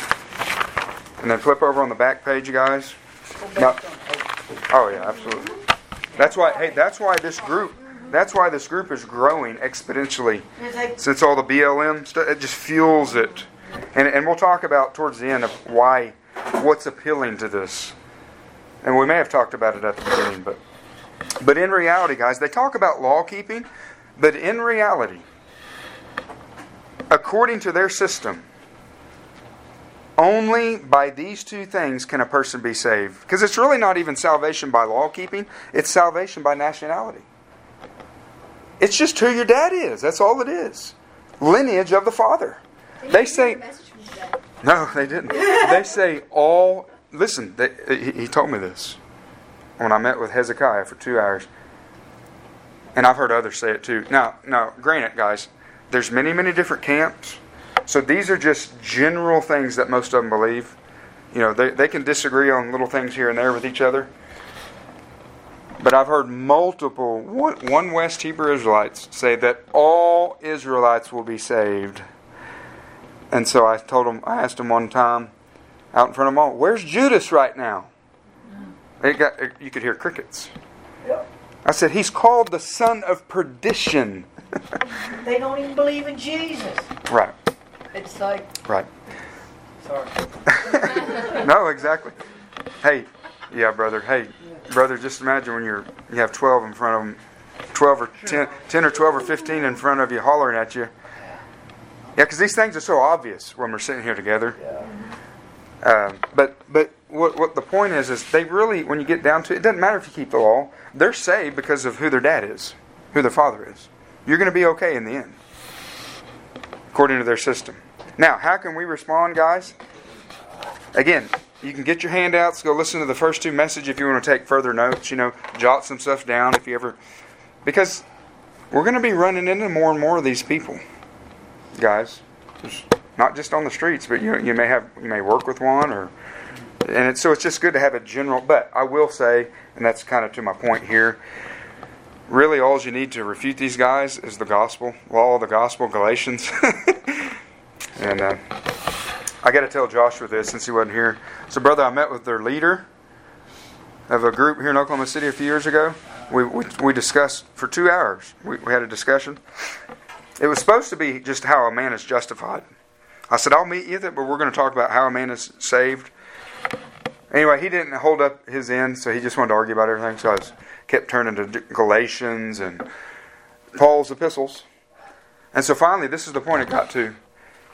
And then flip over on the back page, guys. Go based on hope. Oh yeah, absolutely. That's why. Hey, that's why this group. That's why this group is growing exponentially like, since all the BLM stuff. It just fuels it, and and we'll talk about towards the end of why, what's appealing to this, and we may have talked about it at the beginning, but but in reality, guys, they talk about law keeping, but in reality, according to their system. Only by these two things can a person be saved. Because it's really not even salvation by law keeping, it's salvation by nationality. It's just who your dad is. That's all it is. Lineage of the father. Did They say- hear the message from today? No, they didn't. they say all. Listen, they, he, he told me this when I met with Hezekiah for two hours, and I've heard others say it too. Now, now, granted, guys, there's many, many different camps. So these are just general things that most of them believe. You know, they, they can disagree on little things here and there with each other. But I've heard multiple, one, West Hebrew Israelites say that all Israelites will be saved. And so I told him, I asked him one time out in front of them all, where's Judas right now? It got, it, you could hear crickets. I said, he's called the son of perdition. they don't even believe in Jesus. Right, It's like, right. sorry. No, exactly. Hey, yeah, brother. Hey, brother, just imagine when you're you have 12 in front of them, 12 or 10, 10 or 12 or 15 in front of you hollering at you. Yeah, because these things are so obvious when we're sitting here together. Um, but but what what the point is is they really when you get down to it, it doesn't matter if you keep the law. They're saved because of who their dad is, who their father is. You're going to be okay in the end, according to their system. Now, how can we respond, guys? Again, you can get your handouts, go listen to the first two messages if you want to take further notes, you know, jot some stuff down if you ever because we're going to be running into more and more of these people. Guys, not just on the streets, but you you may have you may work with one or and it's, so it's just good to have a general but I will say and that's kind of to my point here really all you need to refute these guys is the gospel law of the gospel galatians and uh, I got to tell Joshua this since he wasn't here. So, brother, I met with their leader of a group here in Oklahoma City a few years ago. We, we, we discussed for two hours. We, we had a discussion. It was supposed to be just how a man is justified. I said, I'll meet you, but we're going to talk about how a man is saved. Anyway, he didn't hold up his end, so he just wanted to argue about everything. So I was, kept turning to Galatians and Paul's epistles. And so finally, this is the point it got to.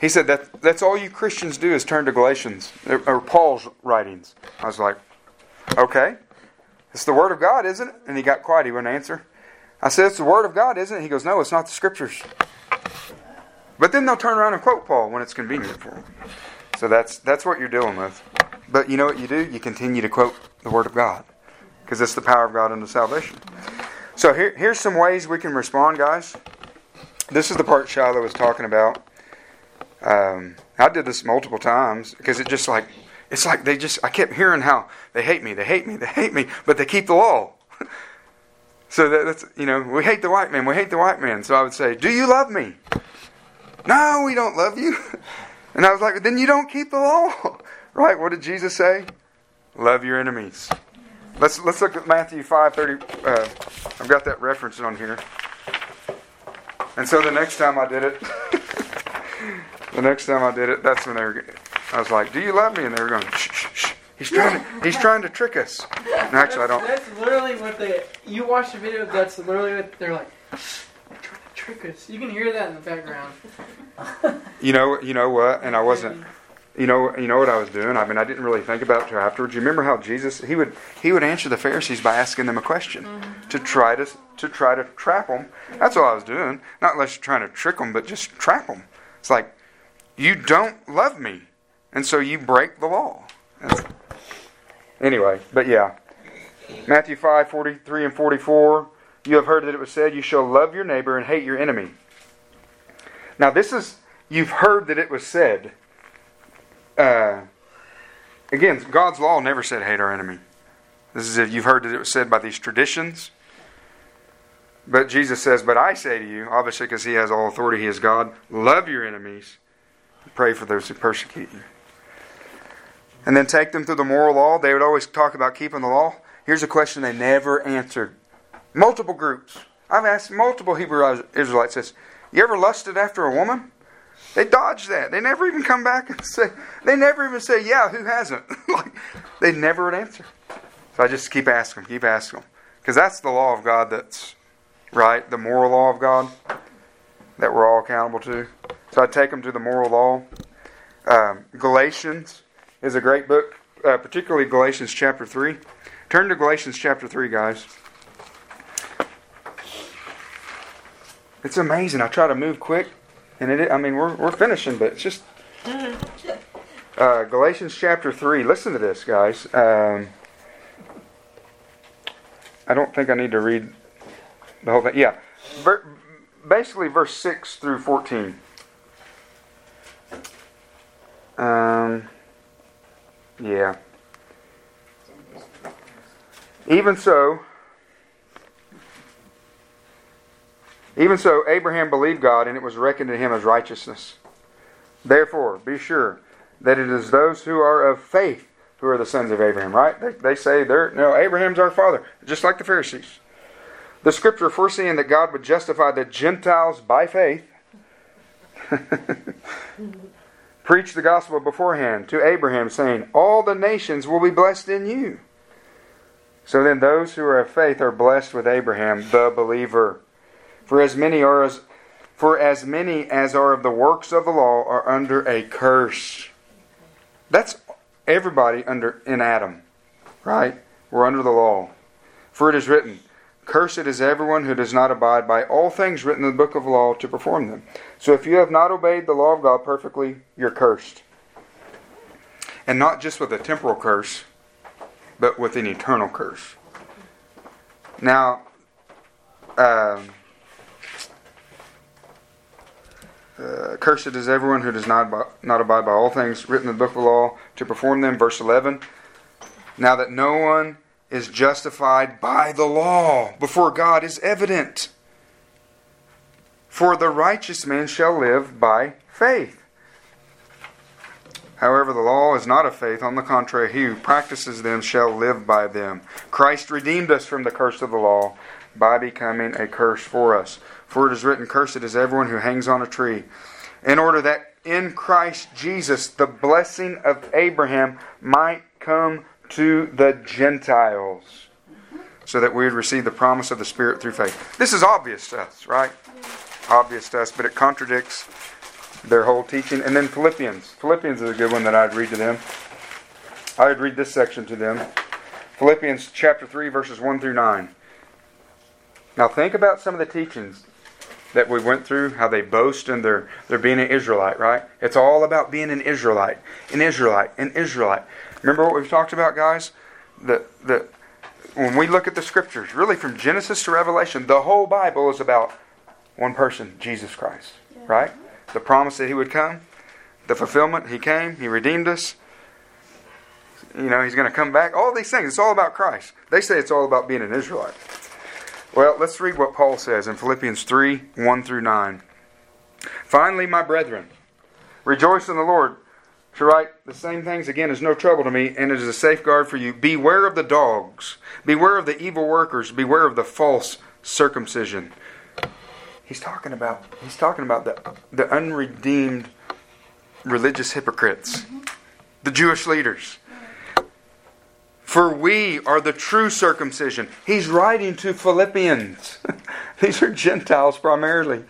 He said that that's all you Christians do is turn to Galatians or, or Paul's writings. I was like, okay, it's the Word of God, isn't it? And he got quiet. He wouldn't answer. I said, it's the Word of God, isn't it? He goes, no, it's not the Scriptures. But then they'll turn around and quote Paul when it's convenient for them. So that's that's what you're dealing with. But you know what you do? You continue to quote the Word of God because it's the power of God unto salvation. So here, here's some ways we can respond, guys. This is the part Shiloh was talking about. Um, I did this multiple times because it just like it's like they just I kept hearing how they hate me, they hate me, they hate me, but they keep the law. so that, that's you know we hate the white man, we hate the white man. So I would say, "Do you love me?" No, we don't love you. And I was like, "Then you don't keep the law, right?" What did Jesus say? Love your enemies. Let's let's look at Matthew five thirty. Uh, I've got that reference on here. And so the next time I did it. The next time I did it, that's when they were. I was like, "Do you love me?" And they were going, "Shh, shh, shh. He's trying to. He's trying to trick us." And actually, I don't. That's literally what they. You watch the video. That's literally what they're like. They're trying to trick us. You can hear that in the background. You know. You know what? And I wasn't. You know. You know what I was doing. I mean, I didn't really think about it till afterwards. You remember how Jesus? He would. He would answer the Pharisees by asking them a question mm-hmm. to try to to try to trap them. That's all I was doing. Not unless you're trying to trick them, but just trap them. It's like you don't love me, and so you break the law. Anyway, but yeah. Matthew 5, 43 and 44. You have heard that it was said, You shall love your neighbor and hate your enemy. Now, this is, you've heard that it was said. Uh, again, God's law never said hate our enemy. This is if you've heard that it was said by these traditions. But Jesus says, But I say to you, obviously because he has all authority, he is God, love your enemies, pray for those who persecute you. And then take them through the moral law. They would always talk about keeping the law. Here's a question they never answered. Multiple groups. I've asked multiple Hebrew Israelites this. You ever lusted after a woman? They dodge that. They never even come back and say, they never even say, yeah, who hasn't? like, they never would answer. So I just keep asking them, keep asking them. Because that's the law of God that's right, the moral law of God that we're all accountable to. So I take them to the moral law. Um, Galatians is a great book, uh, particularly Galatians chapter 3. Turn to Galatians chapter 3, guys. It's amazing. I try to move quick, and it, I mean, we're, we're finishing, but it's just. Uh, Galatians chapter 3. Listen to this, guys. Um, I don't think I need to read the whole thing. Yeah. Ver- basically, verse 6 through 14. Um, yeah. Even so, even so, Abraham believed God, and it was reckoned to him as righteousness. Therefore, be sure that it is those who are of faith who are the sons of Abraham, right? They, they say they're no Abraham's our father, just like the Pharisees. The scripture foreseeing that God would justify the Gentiles by faith preached the gospel beforehand to Abraham, saying, All the nations will be blessed in you. So then those who are of faith are blessed with Abraham, the believer. For as many are as for as many as are of the works of the law are under a curse. That's everybody under in Adam, right? We're under the law. For it is written, Cursed is everyone who does not abide by all things written in the book of law to perform them. So if you have not obeyed the law of God perfectly, you're cursed. And not just with a temporal curse, but with an eternal curse. Now, um, uh, cursed is everyone who does not, not abide by all things written in the book of law to perform them. Verse 11. Now that no one is justified by the law before God is evident. For the righteous man shall live by faith. However, the law is not of faith. On the contrary, he who practices them shall live by them. Christ redeemed us from the curse of the law by becoming a curse for us. For it is written, Cursed is everyone who hangs on a tree, in order that in Christ Jesus the blessing of Abraham might come to the Gentiles so that we would receive the promise of the Spirit through faith. This is obvious to us, right? Obvious to us, but it contradicts their whole teaching. And then Philippians. Philippians is a good one that I'd read to them. I would read this section to them. Philippians chapter 3, verses 1 through 9. Now think about some of the teachings that we went through, how they boast in their, their being an Israelite, right? It's all about being an Israelite, an Israelite, an Israelite. Remember what we've talked about, guys? The, the, when we look at the scriptures, really from Genesis to Revelation, the whole Bible is about one person, Jesus Christ, yeah. right? The promise that He would come, the fulfillment, He came, He redeemed us. You know, He's going to come back. All these things, it's all about Christ. They say it's all about being an Israelite. Well, let's read what Paul says in Philippians 3 1 through 9. Finally, my brethren, rejoice in the Lord. To write the same things again is no trouble to me, and it is a safeguard for you. Beware of the dogs, beware of the evil workers, beware of the false circumcision. He's talking about he's talking about the the unredeemed religious hypocrites, mm-hmm. the Jewish leaders. For we are the true circumcision. He's writing to Philippians. These are Gentiles primarily.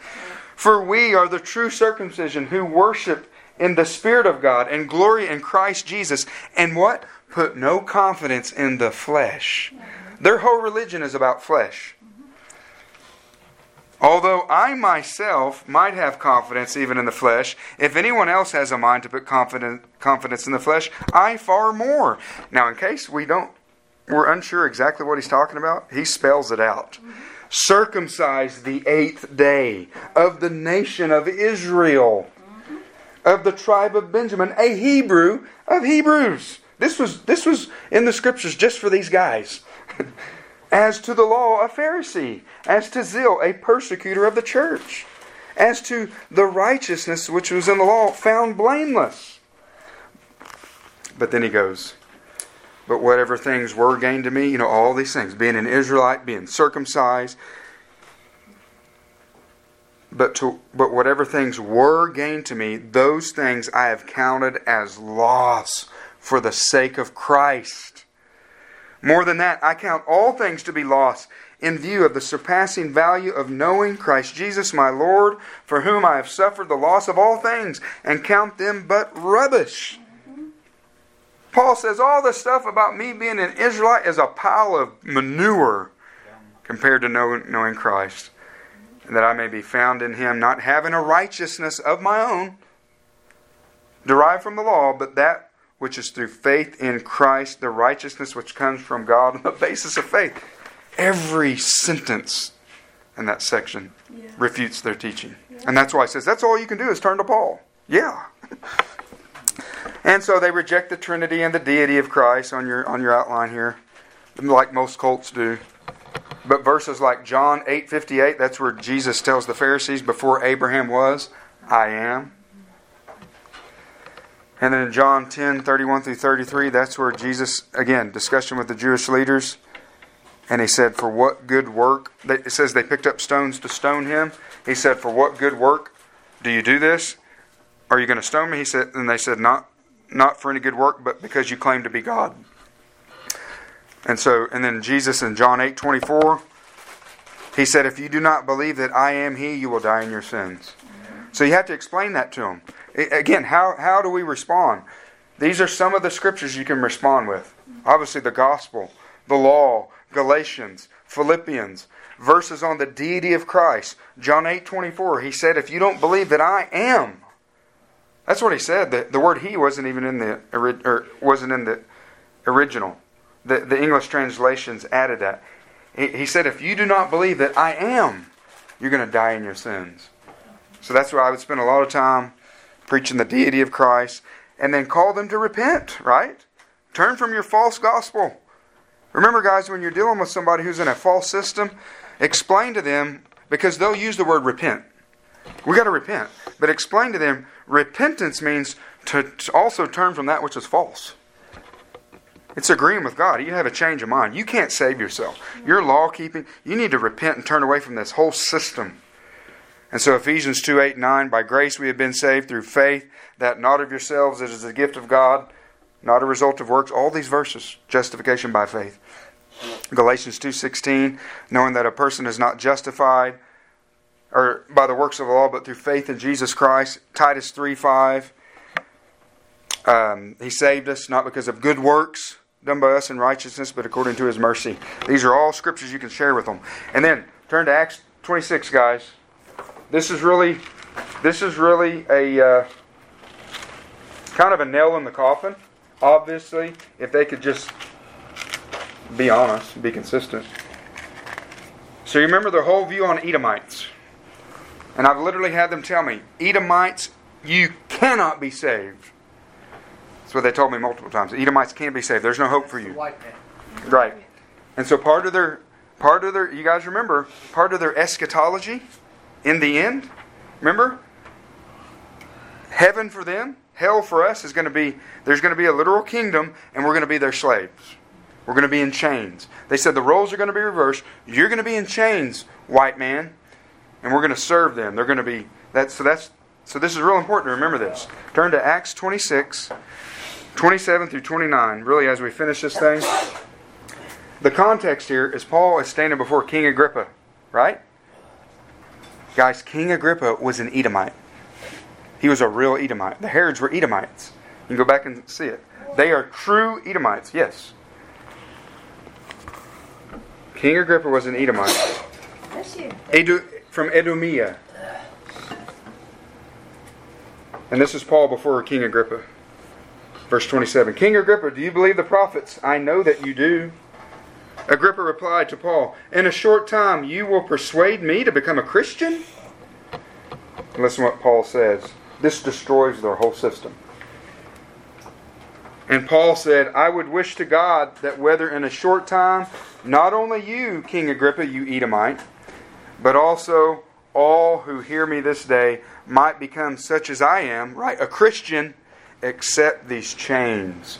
For we are the true circumcision who worship in the Spirit of God and glory in Christ Jesus. And what? Put no confidence in the flesh. Their whole religion is about flesh. Although I myself might have confidence even in the flesh, if anyone else has a mind to put confidence in the flesh, I far more. Now, in case we don't, we're unsure exactly what he's talking about, he spells it out. Circumcised the eighth day of the nation of Israel of the tribe of Benjamin, a Hebrew of Hebrews. This was, this was in the scriptures just for these guys. As to the law, a Pharisee. As to zeal, a persecutor of the church. As to the righteousness which was in the law, found blameless. But then he goes, But whatever things were gained to me, you know, all these things, being an Israelite, being circumcised, but to but whatever things were gained to me, those things I have counted as loss for the sake of Christ. More than that, I count all things to be lost in view of the surpassing value of knowing Christ Jesus my Lord, for whom I have suffered the loss of all things, and count them but rubbish. Paul says all this stuff about me being an Israelite is a pile of manure compared to knowing, knowing Christ. And that I may be found in him, not having a righteousness of my own, derived from the law, but that which is through faith in Christ, the righteousness which comes from God on the basis of faith. Every sentence in that section Yeah. refutes their teaching. And that's why he says, that's all you can do is turn to Paul. Yeah. and so they reject the Trinity and the deity of Christ on your on your outline here, like most cults do. But verses like John 8:58, that's where Jesus tells the Pharisees before Abraham was, I am. And then in John 10, 31 through 33, that's where Jesus, again, discussion with the Jewish leaders. And he said, For what good work? It says they picked up stones to stone him. He said, For what good work do you do this? Are you going to stone me? He said, and they said, Not not for any good work, but because you claim to be God. And so, and then Jesus in John 8, 24, he said, If you do not believe that I am He, you will die in your sins. So you have to explain that to them. Again, how, how do we respond? These are some of the scriptures you can respond with. Obviously, the gospel, the law, Galatians, Philippians, verses on the deity of Christ. John 8 24, he said, If you don't believe that I am, that's what he said. The, the word he wasn't even in the or er, wasn't in the original. The, the English translations added that. He, he said, If you do not believe that I am, you're going to die in your sins. So that's why I would spend a lot of time preaching the deity of Christ and then call them to repent, right? Turn from your false gospel. Remember, guys, when you're dealing with somebody who's in a false system, explain to them, because they'll use the word repent. We got to repent. But explain to them, repentance means to, also turn from that which is false. It's agreeing with God. You have a change of mind. You can't save yourself. You're law keeping. You need to repent and turn away from this whole system. And so Ephesians 2 8 9, by grace we have been saved through faith, that not of yourselves, it is the gift of God, not a result of works. All these verses, justification by faith. Galatians 2:16, knowing that a person is not justified or by the works of the law, but through faith in Jesus Christ. Titus 3 5. Um, he saved us not because of good works done by us in righteousness, but according to his mercy. These are all scriptures you can share with them. And then turn to Acts 26, guys. This is really, this is really a uh, kind of a nail in the coffin. Obviously, if they could just be honest and be consistent. So you remember their whole view on Edomites. And I've literally had them tell me, Edomites, you cannot be saved. That's what they told me multiple times. Edomites can't be saved. There's no hope for you. Right. And so part of their part of their you guys remember, part of their eschatology in the end, remember? Heaven for them, hell for us is going to be there's going to be a literal kingdom and we're going to be their slaves. We're going to be in chains. They said the roles are going to be reversed. You're going to be in chains, white man, and we're going to serve them. They're going to be that so that's so this is real important to remember this. Turn to Acts 26 27 through 29, really, as we finish this thing. The context here is Paul is standing before King Agrippa, right? Guys, King Agrippa was an Edomite. He was a real Edomite. The Herods were Edomites. You can go back and see it. They are true Edomites, yes. King Agrippa was an Edomite. Edu, from Edomia. And this is Paul before King Agrippa. Verse 27 King Agrippa, do you believe the prophets? I know that you do. Agrippa replied to Paul, In a short time you will persuade me to become a Christian? Listen what Paul says. This destroys their whole system. And Paul said, I would wish to God that whether in a short time, not only you, King Agrippa, you Edomite, but also all who hear me this day might become such as I am, right? A Christian, except these chains.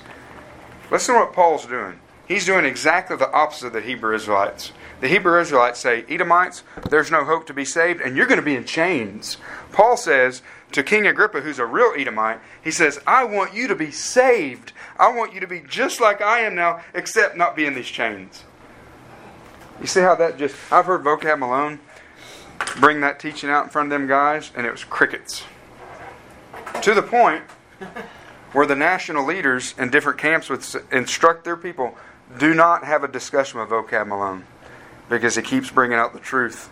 Listen to what Paul's doing. He's doing exactly the opposite of the Hebrew Israelites. The Hebrew Israelites say, Edomites, there's no hope to be saved, and you're going to be in chains. Paul says to King Agrippa, who's a real Edomite, he says, I want you to be saved. I want you to be just like I am now, except not be in these chains. You see how that just. I've heard Vocab Malone bring that teaching out in front of them guys, and it was crickets. To the point where the national leaders in different camps would instruct their people do not have a discussion with Vocab Malone because he keeps bringing out the truth.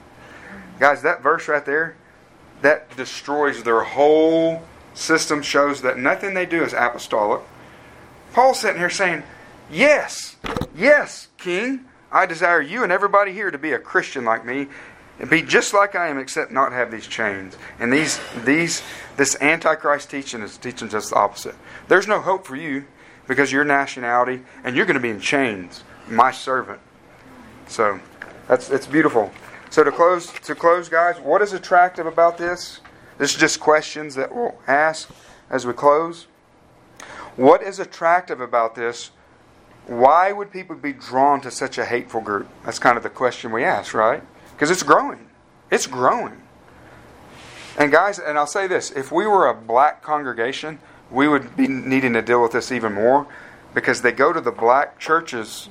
Guys, that verse right there, that destroys their whole system, shows that nothing they do is apostolic. Paul's sitting here saying, Yes, yes, King, I desire you and everybody here to be a Christian like me and be just like I am, except not have these chains. And these, these, this Antichrist teaching is teaching just the opposite. There's no hope for you because your nationality, and you're going to be in chains. My servant. So that's it's beautiful. So to close, to close, guys, what is attractive about this? This is just questions that we'll ask as we close. What is attractive about this? Why would people be drawn to such a hateful group? That's kind of the question we ask, right? Because it's growing. It's growing. And guys, and I'll say this if we were a black congregation, we would be needing to deal with this even more because they go to the black churches.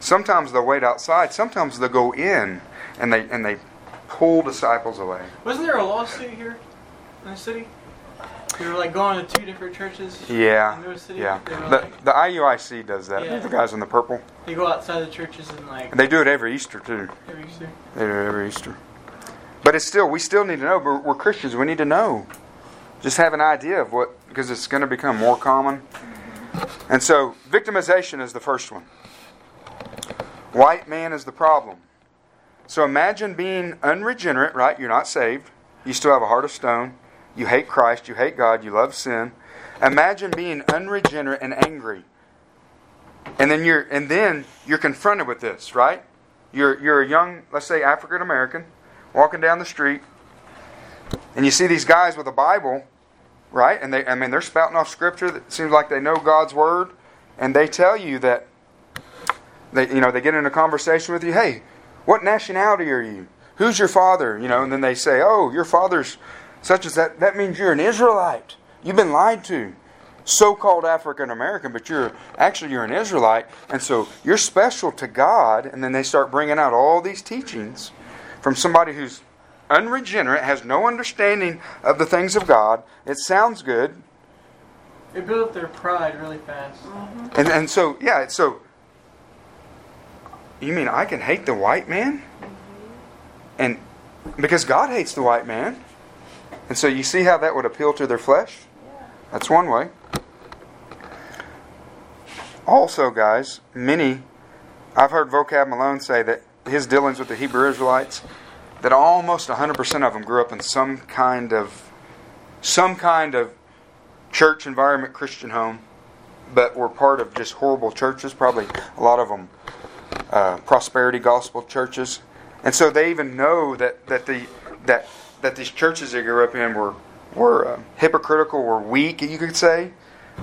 Sometimes they'll wait outside, sometimes they'll go in and they and they pull disciples away. Wasn't there a lawsuit here in the city? You were like going to two different churches. Yeah, in New City. yeah. The, like, the IUIC does that. Yeah. The guys in the purple. they go outside the churches and like And they do it every Easter too. every Easter. They do it every Easter. But it's still, we still need to know. We're Christians. We need to know. Just have an idea of what, because it's going to become more common. And so, victimization is the first one. White man is the problem. So imagine being unregenerate, right? You're not saved. You still have a heart of stone. You hate Christ. You hate God. You love sin. Imagine being unregenerate and angry. And then you're and then you're confronted with this, right? You're you're a young, let's say African American, walking down the street, and you see these guys with a Bible, right? And they I mean they're spouting off scripture that seems like they know God's word, and they tell you that they you know, they get in a conversation with you, hey, what nationality are you? Who's your father? You know, and then they say, Oh, your father's such as that that means you're an Israelite. You've been lied to. So-called African American, but you're actually you're an Israelite, and so you're special to God. And then they start bringing out all these teachings from somebody who's unregenerate, has no understanding of the things of God. It sounds good, They build up their pride really fast. Mm-hmm. and and so yeah, so you mean I can hate the white man, mm-hmm. and because God hates the white man, and so you see how that would appeal to their flesh. That's one way. Also, guys, many, I've heard Vocab Malone say that his dealings with the Hebrew Israelites, that almost 100% of them grew up in some kind of, some kind of church environment, Christian home, but were part of just horrible churches. Probably a lot of them uh, prosperity gospel churches, and so they even know that that the that that these churches they grew up in were were uh, hypocritical, were weak, you could say.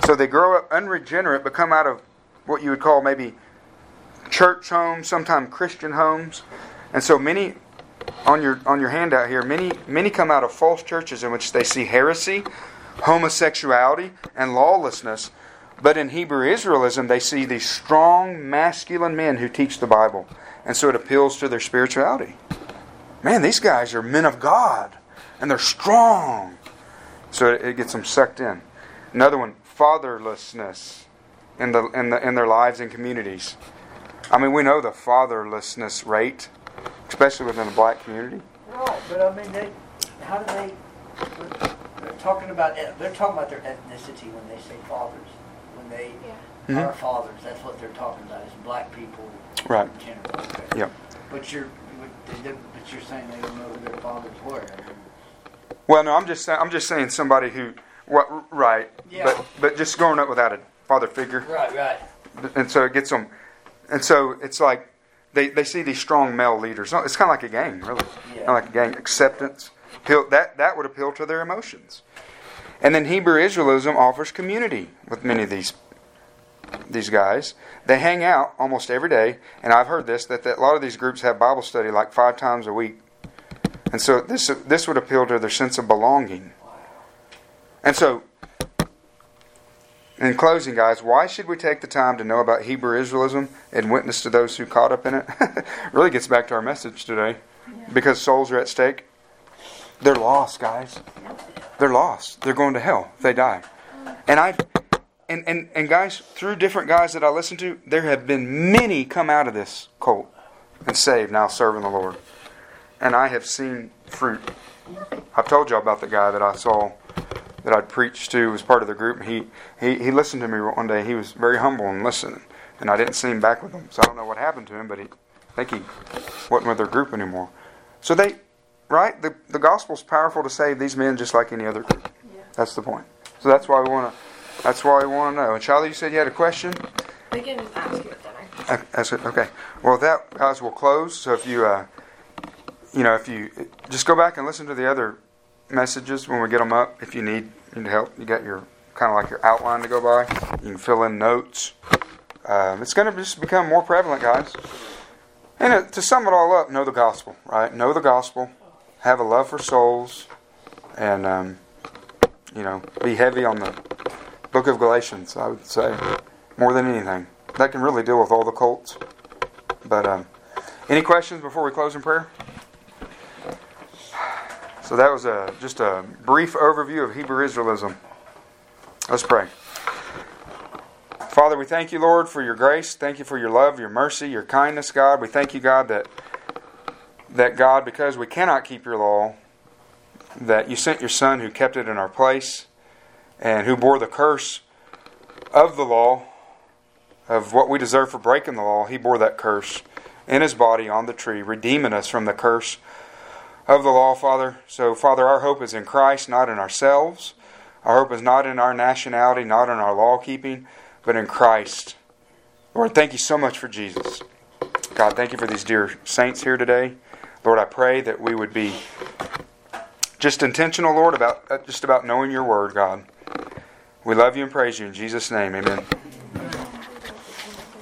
So they grow up unregenerate, but come out of what you would call maybe church homes, sometimes Christian homes, and so many on your on your handout here, many many come out of false churches in which they see heresy, homosexuality, and lawlessness. But in Hebrew Israelism, they see these strong masculine men who teach the Bible, and so it appeals to their spirituality. Man, these guys are men of God, and they're strong. So it, it gets them sucked in. Another one, fatherlessness in the in the in their lives and communities. I mean, we know the fatherlessness rate, especially within the black community. No, but I mean, they, how do they, they're talking about, they're talking about their ethnicity when they say fathers. When they Yeah. Are mm-hmm. fathers, that's what they're talking about, is black people. Right. in general. Okay. Yep. But you're, but they- but you're saying they don't know who their fathers were. Well, no, I'm just saying. I'm just saying somebody who, what, right? Yeah. But but just growing up without a father figure. Right, right. And so it gets them. And so it's like they, they see these strong male leaders. It's kind of like a gang, really. Yeah. Kind of like a gang. Acceptance. That, that would appeal to their emotions. And then Hebrew Israelism offers community with many of these these guys. They hang out almost every day, and I've heard this that, that a lot of these groups have Bible study like five times a week. And so this this would appeal to their sense of belonging. And so in closing, guys, why should we take the time to know about Hebrew Israelism and witness to those who caught up in it? really gets back to our message today. Because souls are at stake. They're lost, guys. They're lost. They're going to hell they die. And I and, and, and guys, through different guys that I listen to, there have been many come out of this cult and saved, now serving the Lord. And I have seen fruit. I've told you all about the guy that I saw that I'd preached to was part of the group. He, he he listened to me one day. He was very humble and listening, and I didn't see him back with them. So I don't know what happened to him, but he, I think he wasn't with their group anymore. So they, right? The the gospel's powerful to save these men just like any other group. That's the point. So that's why we want to. That's why we want to know. And Charlie, you said you had a question. We can ask you at dinner. That's it. Okay. Well, that guys will close. So if you, uh, you know, if you just go back and listen to the other messages when we get them up. If you need need help, you got your kind of like your outline to go by. You can fill in notes. Um, it's going to just become more prevalent, guys. And uh, to sum it all up, know the gospel, right? Know the gospel. Have a love for souls, and um, you know, be heavy on the book of Galatians. I would say more than anything. That can really deal with all the cults. But um, any questions before we close in prayer? So that was a just a brief overview of Hebrew Israelism. Let's pray. Father, we thank you, Lord, for your grace. Thank you for your love, your mercy, your kindness, God. We thank you, God, that that God, because we cannot keep your law, that you sent your Son who kept it in our place and who bore the curse of the law, of what we deserve for breaking the law. He bore that curse in his body on the tree, redeeming us from the curse of the law, Father. So, Father, our hope is in Christ, not in ourselves. Our hope is not in our nationality, not in our law keeping, but in Christ. Lord, thank you so much for Jesus. God, thank you for these dear saints here today. Lord, I pray that we would be just intentional, Lord, about uh, just about knowing your word, God. We love you and praise you in Jesus' name. Amen.